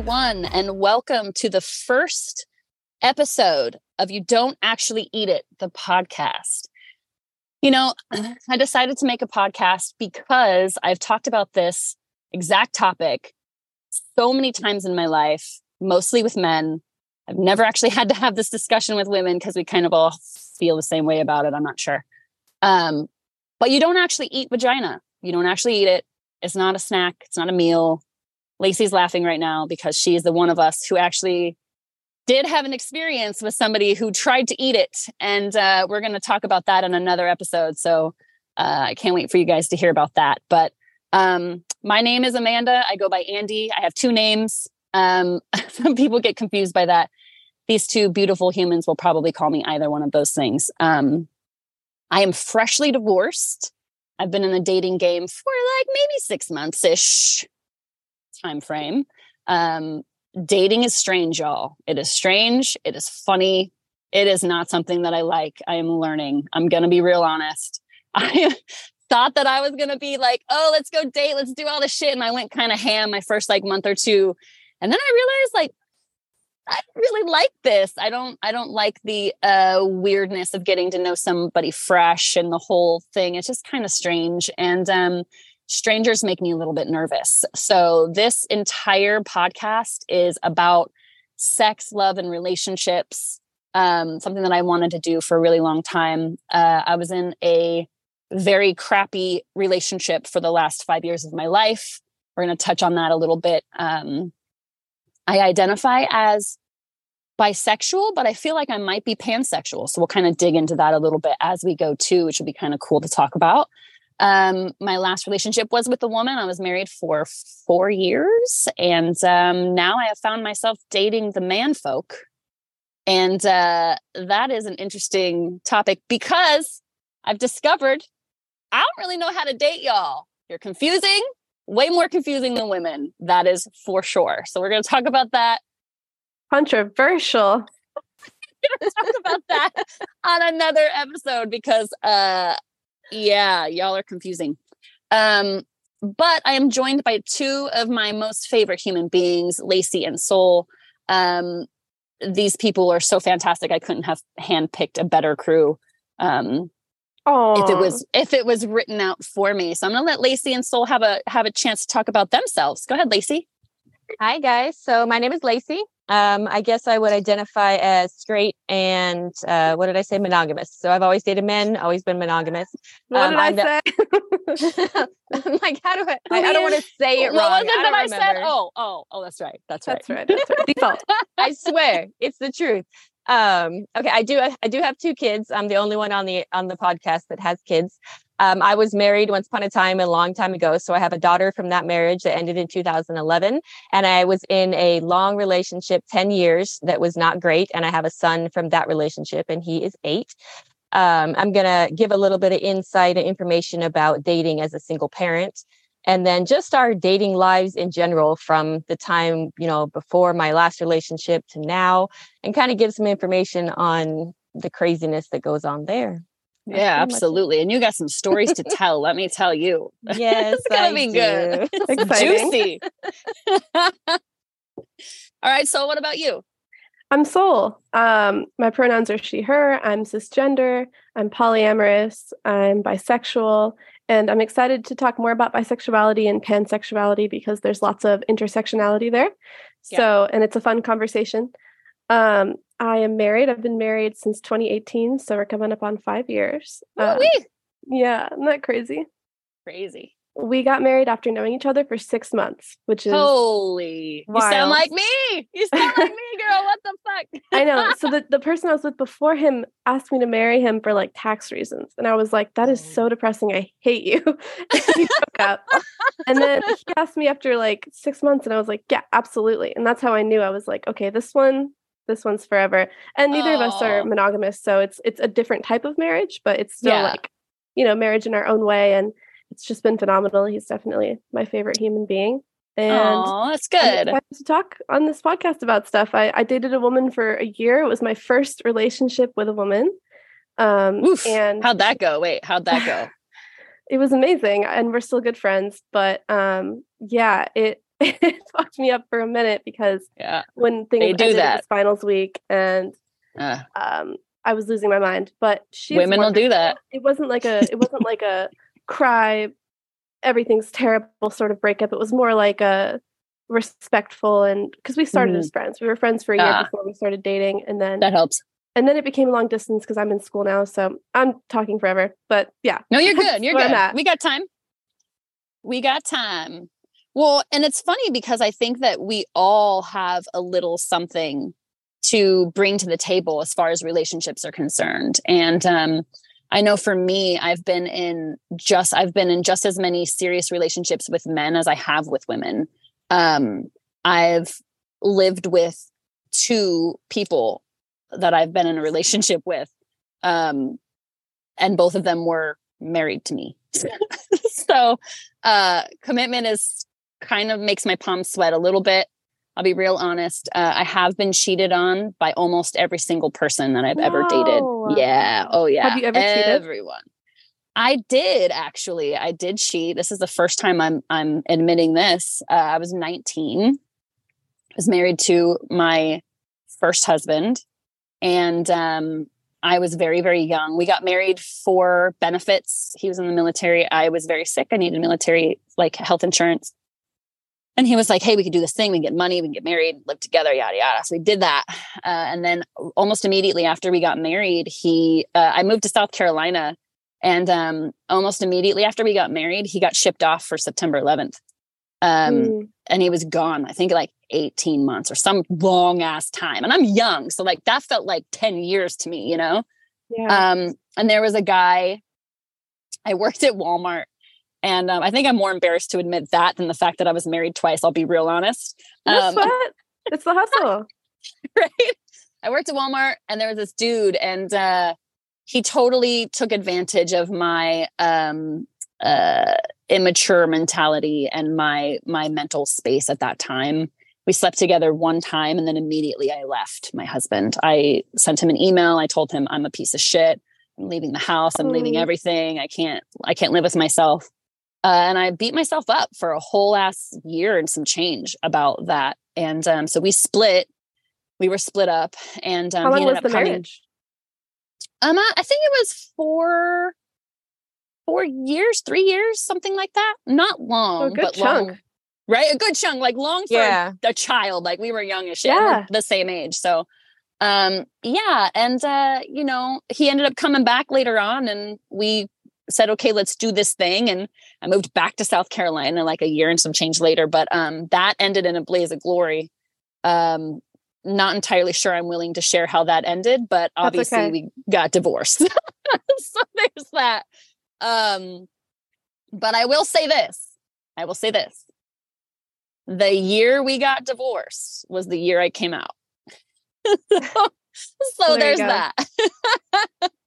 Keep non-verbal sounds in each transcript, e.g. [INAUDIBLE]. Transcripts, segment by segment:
everyone, and welcome to the first episode of You Don't Actually Eat It, the podcast. You know, I decided to make a podcast because I've talked about this exact topic so many times in my life, mostly with men. I've never actually [LAUGHS] had to have this discussion with women because we kind of all feel the same way about it. I'm not sure. Um, but you don't actually eat vagina. You don't actually eat it. It's not a snack. It's not a meal. Lacey's laughing right now because she is the one of us who actually did have an experience with somebody who tried to eat it. And uh, we're going to talk about that in another episode. So uh, I can't wait for you guys to hear about that. But um, my name is Amanda. I go by Andi. I have two names. Um, [LAUGHS] some people get confused by that. These two beautiful humans will probably call me either one of those things. Um, I am freshly divorced. I've been in the dating game for like maybe six months ish time frame. Um, dating is strange, y'all. It is strange. It is funny. It is not something that I like. I am learning. I'm going to be real honest. [LAUGHS] I thought that I was going to be like, oh, let's go date. Let's do all this shit. And I went kind of ham my first like month or two. And then I realized like, I really like this. I don't I don't like the uh weirdness of getting to know somebody fresh and the whole thing. It's just kind of strange. And um strangers make me a little bit nervous. So, this entire podcast is about sex, love, and relationships. Um, something that I wanted to do for a really long time. Uh, I was in a very crappy relationship for the last five years of my life. We're going to touch on that a little bit. Um, I identify as bisexual, but I feel like I might be pansexual. So we'll kind of dig into that a little bit as we go too, which would be kind of cool to talk about. Um, my last relationship was with a woman. I was married for four years. And um, now I have found myself dating the man folk. And uh, that is an interesting topic because I've discovered I don't really know how to date y'all. You're confusing, way more confusing than women. That is for sure. So we're going to talk about that. Controversial. [LAUGHS] talk about that on another episode because uh yeah, y'all are confusing. Um, but I am joined by two of my most favorite human beings, Lacey and Soul. Um, these people are so fantastic. I couldn't have handpicked a better crew. Um, if it was if it was written out for me. So I'm gonna let Lacey and Soul have a have a chance to talk about themselves. Go ahead, Lacey. Hi guys. So my name is Lacey. Um, I guess I would identify as straight and uh, what did I say? Monogamous. So I've always dated men, always been monogamous. What um, did I the- say? [LAUGHS] [LAUGHS] I'm like, how do I? I, I don't want to say it what wrong. was it I that I said? Oh, oh, oh, that's right. That's right. That's right. [LAUGHS] That's right. Default. I swear, it's the truth. Um, okay, I do. I do have two kids. I'm the only one on the on the podcast that has kids. Um, I was married once upon a time, a long time ago. So I have a daughter from that marriage that ended in 2011. And I was in a long relationship, 10 years, that was not great. And I have a son from that relationship, and he is eight. Um, I'm to give a little bit of insight and information about dating as a single parent. And then just our dating lives in general from the time, you know, before my last relationship to now, and kind of give some information on the craziness that goes on there. That's yeah, pretty it. absolutely. And you got some stories to [LAUGHS] tell. let me tell you. [LAUGHS] Yes, it's gonna I be good. do. [LAUGHS] Exciting. Juicy. All right. So, what about you? I'm Soul. Um, my pronouns are she, her. I'm cisgender. I'm polyamorous. I'm bisexual. And I'm excited to talk more about bisexuality and pansexuality because there's lots of intersectionality there. Yeah. So, and it's a fun conversation. Um, I am married. I've been married since 2018. So we're coming up on five years. Woo-wee. yeah, isn't that crazy? Crazy. We got married after knowing each other for six months, which is Holy. You sound like me. You sound like me, girl. What the fuck? [LAUGHS] I know. So the, [LAUGHS] the person I was with before him asked me to marry him for like tax reasons. And I was like, that is Oh. so depressing. I hate you. [LAUGHS] and we broke up. And then he asked me after like six months, and I was like, yeah, absolutely. And that's how I knew I was like, okay, this one, this one's forever. And neither of us are monogamous. So it's it's a different type of marriage, but it's still Yeah. like, you know, marriage in our own way. And it's just been phenomenal. He's definitely my favorite human being. And Oh, that's good. excited to talk on this podcast about stuff. I, I dated a woman for a year. It was my first relationship with a woman. Um, Oof. and How'd that go? Wait, how'd that go? [LAUGHS] it was amazing, and we're still good friends. But um, yeah, it [LAUGHS] it fucked me up for a minute because Yeah. when things They do that. was finals week and Uh, um, I was losing my mind. But she's women will do that. It wasn't like a it wasn't like a cry, everything's terrible sort of breakup. It was more like a respectful and because we started Mhm. as friends. We were friends for a year Ah. before we started dating, and then That helps. and then it became long distance because I'm in school now. So I'm talking forever. But yeah, No, you're [LAUGHS] good. You're good. We got time. We got time. Well, and it's funny because I think that we all have a little something to bring to the table as far as relationships are concerned. And um, I know for me, I've been in just I've been in just as many serious relationships with men as I have with women. Um, I've lived with two people that I've been in a relationship with. Um, and both of them were married to me. [LAUGHS] so uh commitment is kind of makes my palms sweat a little bit. I'll be real honest. Uh, I have been cheated on by almost every single person that I've ever dated. Yeah. Oh yeah. Have you ever cheated? Everyone. I did actually. I did cheat. This is the first time I'm I'm admitting this. Uh, I was 19. I was married to my first husband, and um, I was very very young. We got married for benefits. He was in the military. I was very sick. I needed military like health insurance. And he was like, "Hey, we could do this thing. We can get money. We can get married, live together, yada yada." So we did that, uh, and then almost immediately after we got married, he uh, I moved to South Carolina, and um, almost immediately after we got married, he got shipped off for September 11th, um, Mm. and he was gone. I think like 18 months or some long ass time, and I'm young, so like that felt like 10 years to me, you know. yeah. Um, and there was a guy. I worked at Walmart, and um, I think I'm more embarrassed to admit that than the fact that I was married twice. I'll be real honest. Um, sweat. It's the [LAUGHS] hustle. right? I worked at Walmart and there was this dude and uh he totally took advantage of my um uh immature mentality and my my mental space at that time. We slept together one time and then immediately I left my husband. I sent him an email. I told him I'm a piece of shit. I'm leaving the house. I'm leaving everything. I can't I can't live with myself. Uh, and I beat myself up for a whole ass year and some change about that. And um, so we split. We were split up, and um, How he long was the coming. marriage? Um, I I think it was four, four years, three years, something like that. Not long, Oh, but chunk. long, right? A good chunk, like long for Yeah. a child. Like we were young as shit, Yeah. the same age. So, um, yeah, and uh, you know, he ended up coming back later on, and we said, okay, let's do this thing. And I moved back to South Carolina like a year and some change later, but um, that ended in a blaze of glory. Um, not entirely sure I'm willing to share how that ended, but obviously okay. we got divorced. [LAUGHS] so there's that. Um, but I will say this. I will say this. The year we got divorced was the year I came out. [LAUGHS] so There there's that. [LAUGHS]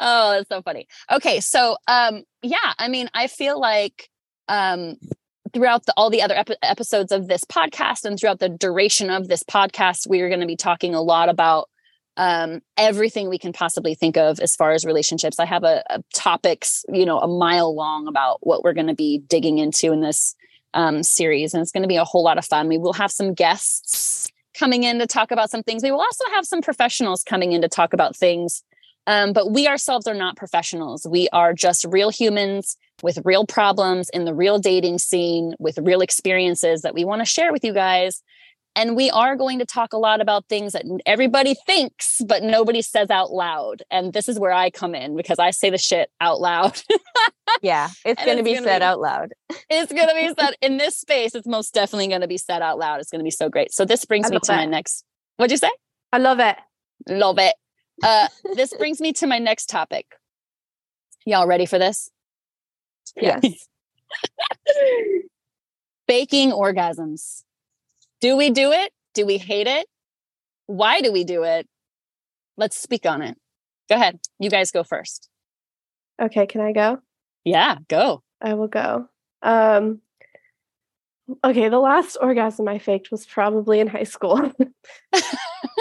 oh, that's so funny. Okay, so um yeah, I mean, I feel like um throughout the, all the other epi- episodes of this podcast and throughout the duration of this podcast, we are going to be talking a lot about um, everything we can possibly think of as far as relationships. I have a, a topics, you know, a mile long about what we're going to be digging into in this um, series, and it's going to be a whole lot of fun. We will have some guests coming in to talk about some things. We will also have some professionals coming in to talk about things. Um, but we ourselves are not professionals. We are just real humans with real problems in the real dating scene, with real experiences that we want to share with you guys. And we are going to talk a lot about things that everybody thinks, but nobody says out loud. And this is where I come in because I say the shit out loud. [LAUGHS] Yeah, it's going to be gonna said be- out loud. it's going to be said [LAUGHS] in this space. It's most definitely going to be said out loud. It's going to be so great. So this brings me to my next. What'd you say? I love it. Love it. Uh, this brings me to my next topic. Y'all ready for this? Yes. [LAUGHS] Baking orgasms. Do we do it? Do we hate it? Why do we do it? Let's speak on it. Go ahead. You guys go first. okay, can I go? Yeah, go. I will go. Um, okay, the last orgasm I faked was probably in high school. [LAUGHS]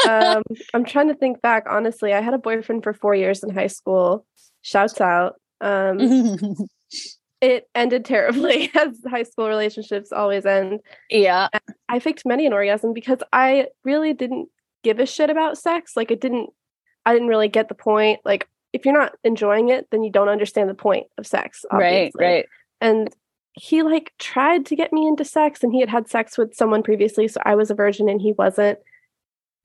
um, I'm trying to think back. Honestly, I had a boyfriend for four years in high school. Shouts out. Um, [LAUGHS] it ended terribly [LAUGHS] as high school relationships always end. Yeah. I faked many an orgasm because I really didn't give a shit about sex. Like it didn't I didn't really get the point. Like if you're not enjoying it, then you don't understand the point of sex. Obviously. Right, right. And he like tried to get me into sex and he had had sex with someone previously so I was a virgin and he wasn't.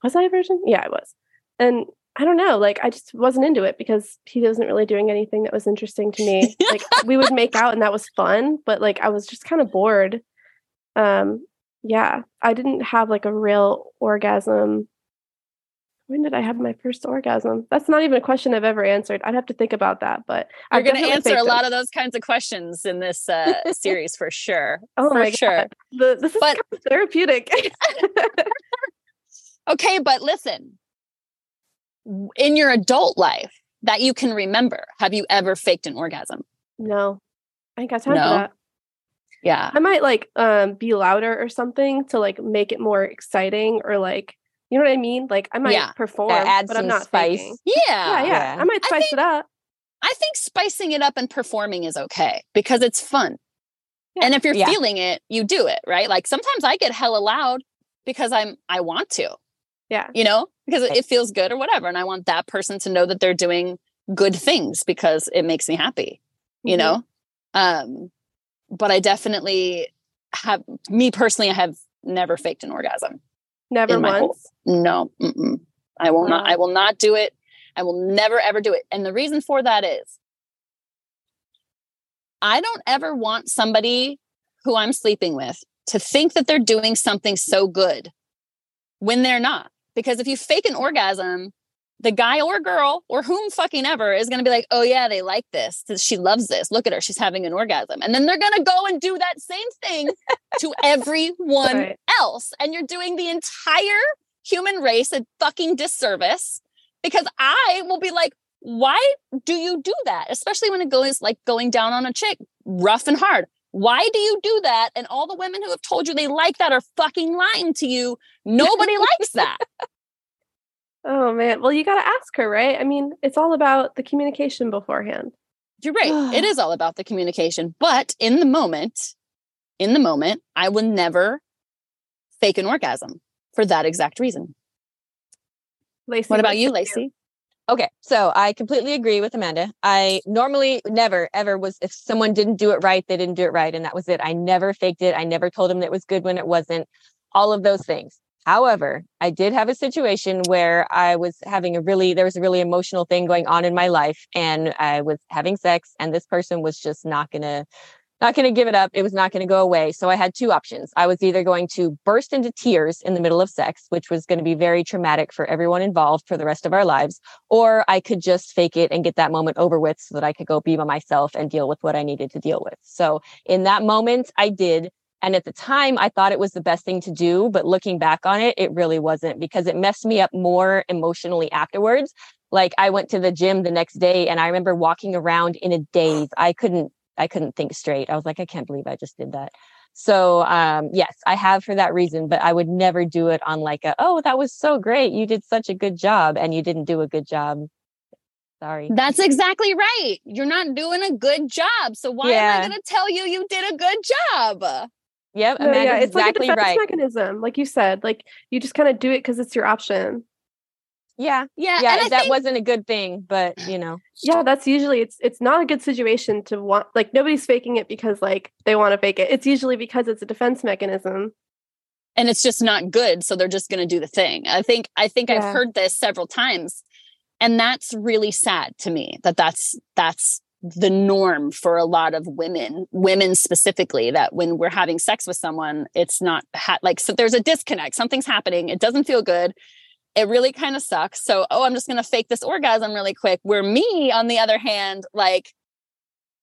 Was I a virgin? Yeah, I was. And I don't know, like I just wasn't into it because he wasn't really doing anything that was interesting to me. [LAUGHS] like we would make out and that was fun, but like I was just kind of bored. Um yeah, I didn't have like a real orgasm when did I have my first orgasm? That's not even a question I've ever answered. I'd have to think about that, but you're going to answer a lot of those kinds of questions in this uh, [LAUGHS] series for sure. Oh for my sure. The, this is but, kind of therapeutic. [LAUGHS] okay, but listen, in your adult life that you can remember, have you ever faked an orgasm? No, I got time no. for that. Yeah, I might like um, be louder or something to like make it more exciting or like you know what I mean? Like I might yeah. perform, but I'm not spice. Faking. Yeah. yeah, yeah, I might spice I think, it up. I think spicing it up and performing is okay because it's fun. And if you're feeling it, you do it, right? Like sometimes I get hella loud because I'm I want to. Yeah. You know, because it feels good or whatever. And I want that person to know that they're doing good things because it makes me happy, you mm-hmm. know? Um, but I definitely have me personally, I have never faked an orgasm. Never once. Whole, no, mm-mm. I will not. I will not do it. I will never ever do it. And the reason for that is, I don't ever want somebody who I'm sleeping with to think that they're doing something so good when they're not. Because if you fake an orgasm, the guy or girl or whom fucking ever is going to be like, oh, yeah, they like this. She loves this. Look at her. She's having an orgasm. And then they're going to go and do that same thing to [LAUGHS] everyone right. else. And you're doing the entire human race a fucking disservice because I will be like, why do you do that? Especially when it goes like going down on a chick, rough and hard. Why do you do that? And all the women who have told you they like that are fucking lying to you. Nobody likes that. Oh man. Well, you got to ask her, right? I mean, it's all about the communication beforehand. You're right. it [SIGHS] is all about the communication. But in the moment, in the moment, I will never fake an orgasm for that exact reason. Lacey, what about you, Lacey? Okay, so I completely agree with Amanda. I normally never ever was if someone didn't do it right, they didn't do it right, and that was it. I never faked it. I never told them that it was good when it wasn't. All of those things. However, I did have a situation where I was having a really, there was a really emotional thing going on in my life and I was having sex and this person was just not going to, not going to give it up. It was not going to go away. So I had two options. I was either going to burst into tears in the middle of sex, which was going to be very traumatic for everyone involved for the rest of our lives, or I could just fake it and get that moment over with so that I could go be by myself and deal with what I needed to deal with. So in that moment, I did. And at the time, I thought it was the best thing to do. But looking back on it, it really wasn't because it messed me up more emotionally afterwards. Like I went to the gym the next day and I remember walking around in a daze. I couldn't, I couldn't think straight. I was like, I can't believe I just did that. So um, yes, I have for that reason, but I would never do it on like a, oh, that was so great. You did such a good job and you didn't do a good job. Sorry. That's exactly right. You're not doing a good job. So why yeah. am I going to tell you you did a good job? Yep, no, yeah, it's exactly like a right. mechanism, like you said. Like you just kind of do it because it's your option. Yeah, yeah, yeah. that think, wasn't a good thing, but you know. Yeah, that's usually it's it's not a good situation to want. Like nobody's faking it because like they want to fake it. It's usually because it's a defense mechanism. And it's just not good, so they're just going to do the thing. I think I think yeah. I've heard this several times, and that's really sad to me. That that's that's the norm for a lot of women, women specifically, that when we're having sex with someone, it's not ha- like, so there's a disconnect, something's happening, it doesn't feel good. It really kind of sucks. So, oh, I'm just going to fake this orgasm really quick. Where me, on the other hand, like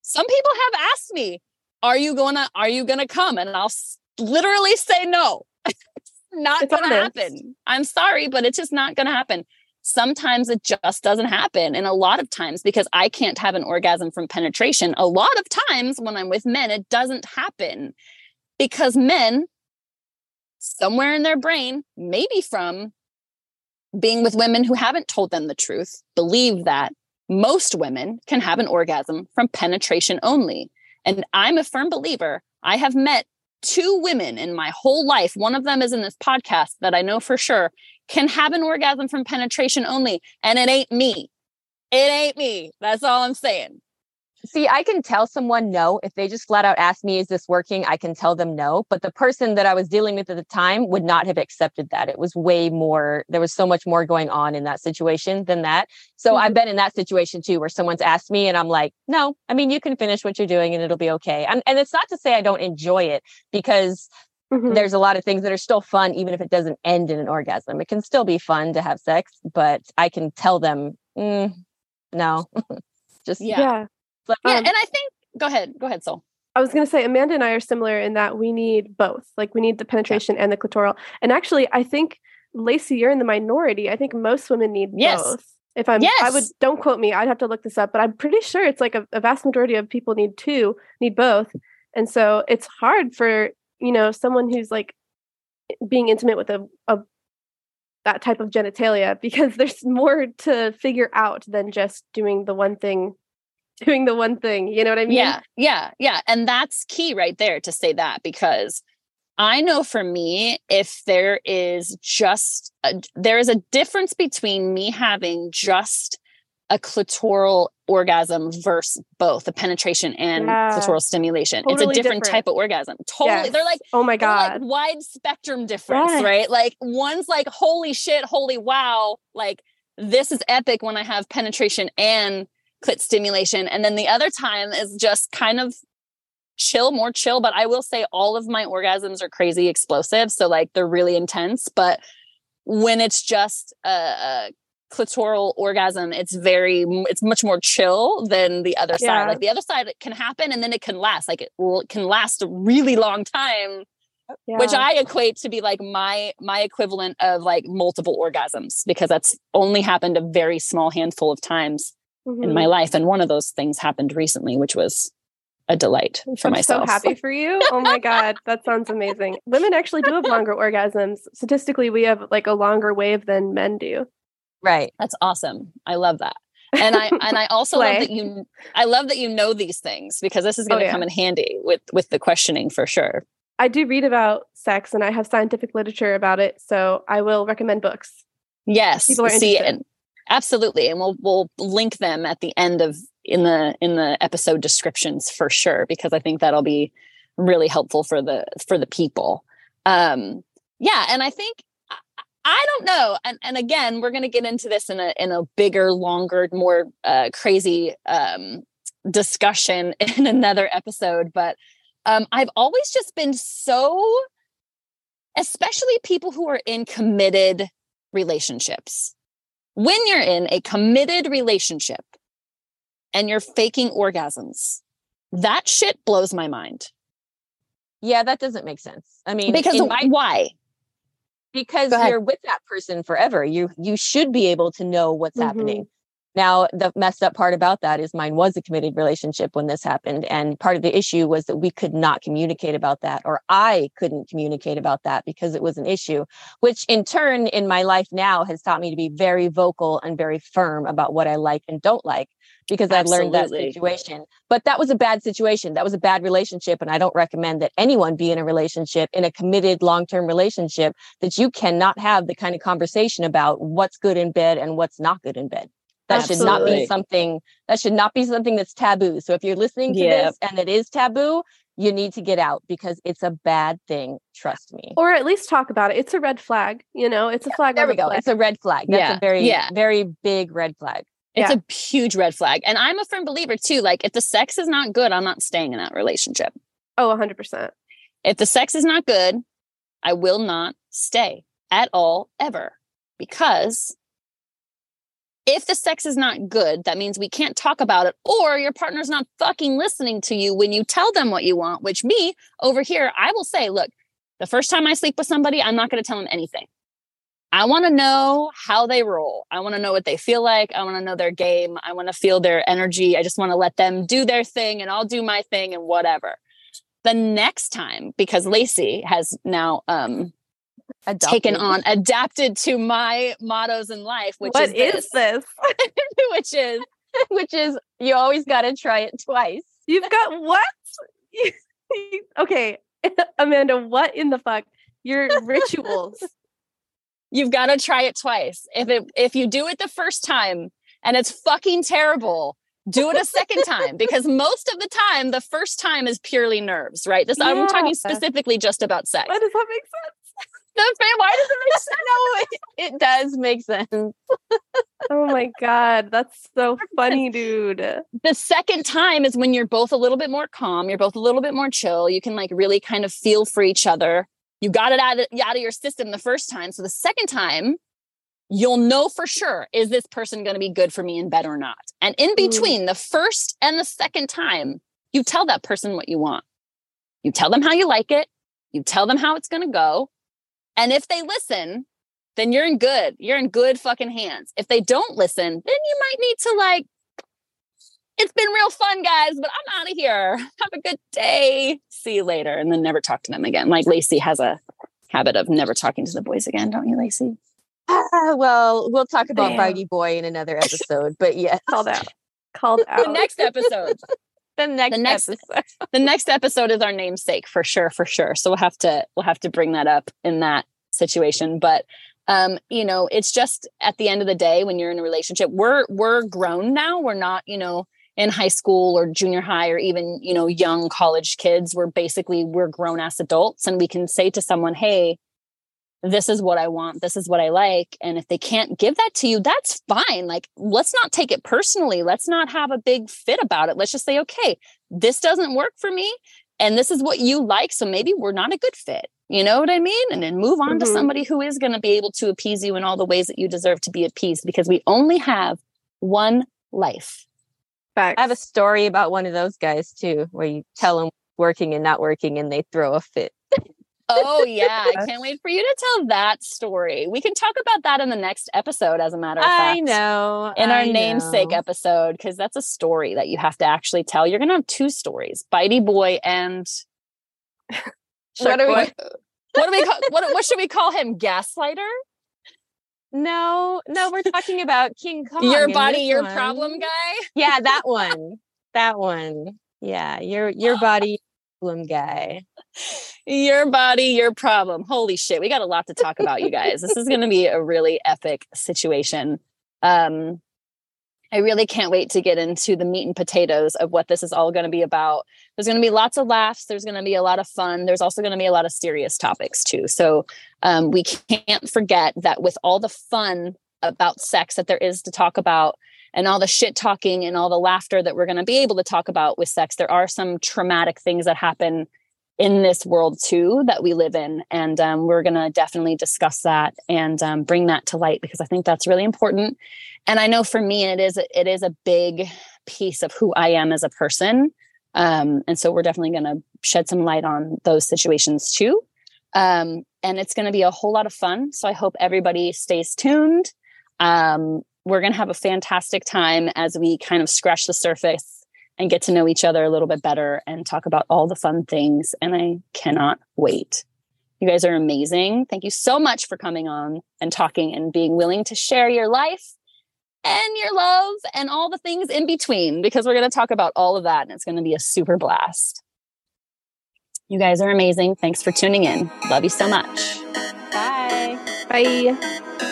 some people have asked me, are you going to, are you going to come? And I'll s- literally say no. [LAUGHS] not going to happen. I'm sorry, but it's just not going to happen sometimes it just doesn't happen. And a lot of times, because I can't have an orgasm from penetration, a lot of times when I'm with men, it doesn't happen because men, somewhere in their brain, maybe from being with women who haven't told them the truth, believe that most women can have an orgasm from penetration only. And I'm a firm believer. I have met two women in my whole life. One of them is in this podcast that I know for sure can have an orgasm from penetration only. And it ain't me. It ain't me. That's all I'm saying. See, I can tell someone no. If they just flat out ask me, is this working? I can tell them no. But the person that I was dealing with at the time would not have accepted that. It was way more, there was so much more going on in that situation than that. So mm-hmm. I've been in that situation too, where someone's asked me and I'm like, no, I mean, you can finish what you're doing and it'll be okay. And, and it's not to say I don't enjoy it because mm-hmm. there's a lot of things that are still fun, even if it doesn't end in an orgasm. It can still be fun to have sex, but I can tell them, mm, no, [LAUGHS] just yeah. yeah like, yeah, um, and I think go ahead, go ahead, Soul. I was going to say Amanda and I are similar in that we need both. Like we need the penetration yeah. and the clitoral. And actually, I think Lacey, you're in the minority. I think most women need yes. both. If I'm, yes. I would don't quote me. I'd have to look this up, but I'm pretty sure it's like a, a vast majority of people need two, need both, and so it's hard for you know someone who's like being intimate with a, a that type of genitalia [LAUGHS] because there's more to figure out than just doing the one thing [LAUGHS] doing the one thing. You know what I mean? Yeah. Yeah. Yeah. And that's key right there to say that because I know for me, if there is just, a, there is a difference between me having just a clitoral orgasm versus both a penetration and yeah. clitoral stimulation. Totally it's a different, different, type of orgasm. Totally. Yes. They're like, oh my God. Like wide spectrum difference, yes. right? Like one's like, holy shit, holy wow. Like this is epic when I have penetration and clit stimulation. And then the other time is just kind of chill, more chill. But I will say all of my orgasms are crazy explosive. So like they're really intense. But when it's just a, a clitoral orgasm, it's very, it's much more chill than the other yeah. side. Like the other side it can happen and then it can last. Like it, can last a really long time. Oh, yeah. which i equate to be like my my equivalent of like multiple orgasms because that's only happened a very small handful of times mm-hmm. in my mm-hmm. life. And one of those things happened recently, which was a delight for I'm myself. So happy for you. Oh my God. that sounds amazing. Women actually do have longer orgasms. Statistically, we have like a longer wave than men do. Right. That's awesome. I love that. And I [LAUGHS] and I also love that you I love that you know these things because this is going to oh, yeah. come in handy with with the questioning for sure. I do read about sex and I have scientific literature about it, so I will recommend books. Yes. People are See, and Absolutely. And we'll we'll link them at the end of in the in the episode descriptions for sure because I think that'll be really helpful for the for the people. Um yeah, and I think I don't know. And and again, we're going to get into this in a in a bigger, longer, more uh crazy um discussion [LAUGHS] in another episode, but um I've always just been so especially people who are in committed relationships when you're in a committed relationship and you're faking orgasms, that shit blows my mind. Yeah, that doesn't make sense. I mean, because my, why? Because you're with that person forever. You you should be able to know what's mm-hmm. happening. Now, the messed up part about that is mine was a committed relationship when this happened. And part of the issue was that we could not communicate about that, or I couldn't communicate about that because it was an issue, which in turn in my life now has taught me to be very vocal and very firm about what I like and don't like because I've learned that situation. But that was a bad situation. That was a bad relationship. And I don't recommend that anyone be in a relationship, in a committed long term relationship, that you cannot have the kind of conversation about what's good in bed and what's not good in bed. That Absolutely. should not be something that should not be something that's taboo. So if you're listening to yep. this and it is taboo, you need to get out because it's a bad thing. Trust me. Or at least talk about it. It's a red flag. You know, it's a yeah, flag. There we go. Flag. It's a red flag. That's yeah. a very, yeah. very big red flag. It's yeah. a huge red flag. And I'm a firm believer too. Like if the sex is not good, I'm not staying in that relationship. Oh, 100%. If the sex is not good, I will not stay at all ever because if the sex is not good, that means we can't talk about it, or your partner's not fucking listening to you when you tell them what you want, which me over here, I will say, look, the first time I sleep with somebody, I'm not going to tell them anything. I want to know how they roll. I want to know what they feel like. I want to know their game. I want to feel their energy. I just want to let them do their thing and I'll do my thing and whatever. The next time, because Lacey has now um, Adopted. taken on, adapted to my mottos in life, which what is this, this? [LAUGHS] which is which is you always got to try it twice. You've got what? [LAUGHS] okay, [LAUGHS] Amanda, what in the fuck? Your rituals. You've got to try it twice. If it if you do it the first time and it's fucking terrible, do it a second time because most of the time the first time is purely nerves, right? This yeah. I'm talking specifically just about sex. Why does that make sense? Why does it make [LAUGHS] sense? no, it, it does make sense. oh my god, that's so [LAUGHS] funny, dude. The second time is when you're both a little bit more calm, you're both a little bit more chill. You can like really kind of feel for each other. You got it out of, out of your system the first time. So the second time, you'll know for sure is this person going to be good for me in bed or not. And in between the first and the second time, you tell that person what you want. You tell them how you like it. You tell them how it's going to go. And if they listen, then you're in good. You're in good fucking hands. If they don't listen, then you might need to like, it's been real fun, guys, but I'm out of here. [LAUGHS] Have a good day. See you later. And then never talk to them again. Like Lacey has a habit of never talking to the boys again, don't you, Lacey? Uh, well, we'll talk about Damn. Bitey Boy in another episode, but yeah. Called out. Called [LAUGHS] out. the next episode. [LAUGHS] the next, the next episode. the [LAUGHS] next episode is our namesake for sure, for sure. So we'll have to we'll have to bring that up in that situation. But um, you know, it's just at the end of the day when you're in a relationship, we're we're grown now. We're not, you know, in high school or junior high or even, you know, young college kids. We're basically we're grown ass adults and we can say to someone, "Hey, this is what I want, this is what I like. And if they can't give that to you, that's fine. Like, let's not take it personally. Let's not have a big fit about it. Let's just say, okay, this doesn't work for me. And this is what you like. So maybe we're not a good fit. You know what I mean? And then move on mm-hmm. to somebody who is going to be able to appease you in all the ways that you deserve to be appeased because we only have one life. Facts. I have a story about one of those guys too, where you tell them working and not working and they throw a fit. Oh yeah, I can't wait for you to tell that story. We can talk about that in the next episode, as a matter of fact. I know. In I our namesake know. episode, because that's a story that you have to actually tell. You're gonna have two stories: Bitey Boy and [LAUGHS] what do we? What, what do we call? What, what should we call him? Gaslighter? No, no, we're talking about King Kong. Your body, your one. problem guy. Yeah, that one. that one. Yeah, your your [LAUGHS] body problem guy. Your body, your problem. Holy shit. We got a lot to talk about, you guys. This is going to be a really epic situation. Um, I really can't wait to get into the meat and potatoes of what this is all going to be about. There's going to be lots of laughs. There's going to be a lot of fun. There's also going to be a lot of serious topics too. So um, we can't forget that with all the fun about sex that there is to talk about, and all the shit talking and all the laughter that we're going to be able to talk about with sex, there are some traumatic things that happen in this world too that we live in. And um, we're going to definitely discuss that and um, bring that to light because I think that's really important. And I know for me, it is it is a big piece of who I am as a person. Um, and so we're definitely going to shed some light on those situations too. Um, and it's going to be a whole lot of fun. So I hope everybody stays tuned. Um, we're going to have a fantastic time as we kind of scratch the surface and get to know each other a little bit better and talk about all the fun things. And I cannot wait. You guys are amazing. Thank you so much for coming on and talking and being willing to share your life and your love and all the things in between because we're going to talk about all of that and it's going to be a super blast. You guys are amazing. Thanks for tuning in. Love you so much. Bye. Bye.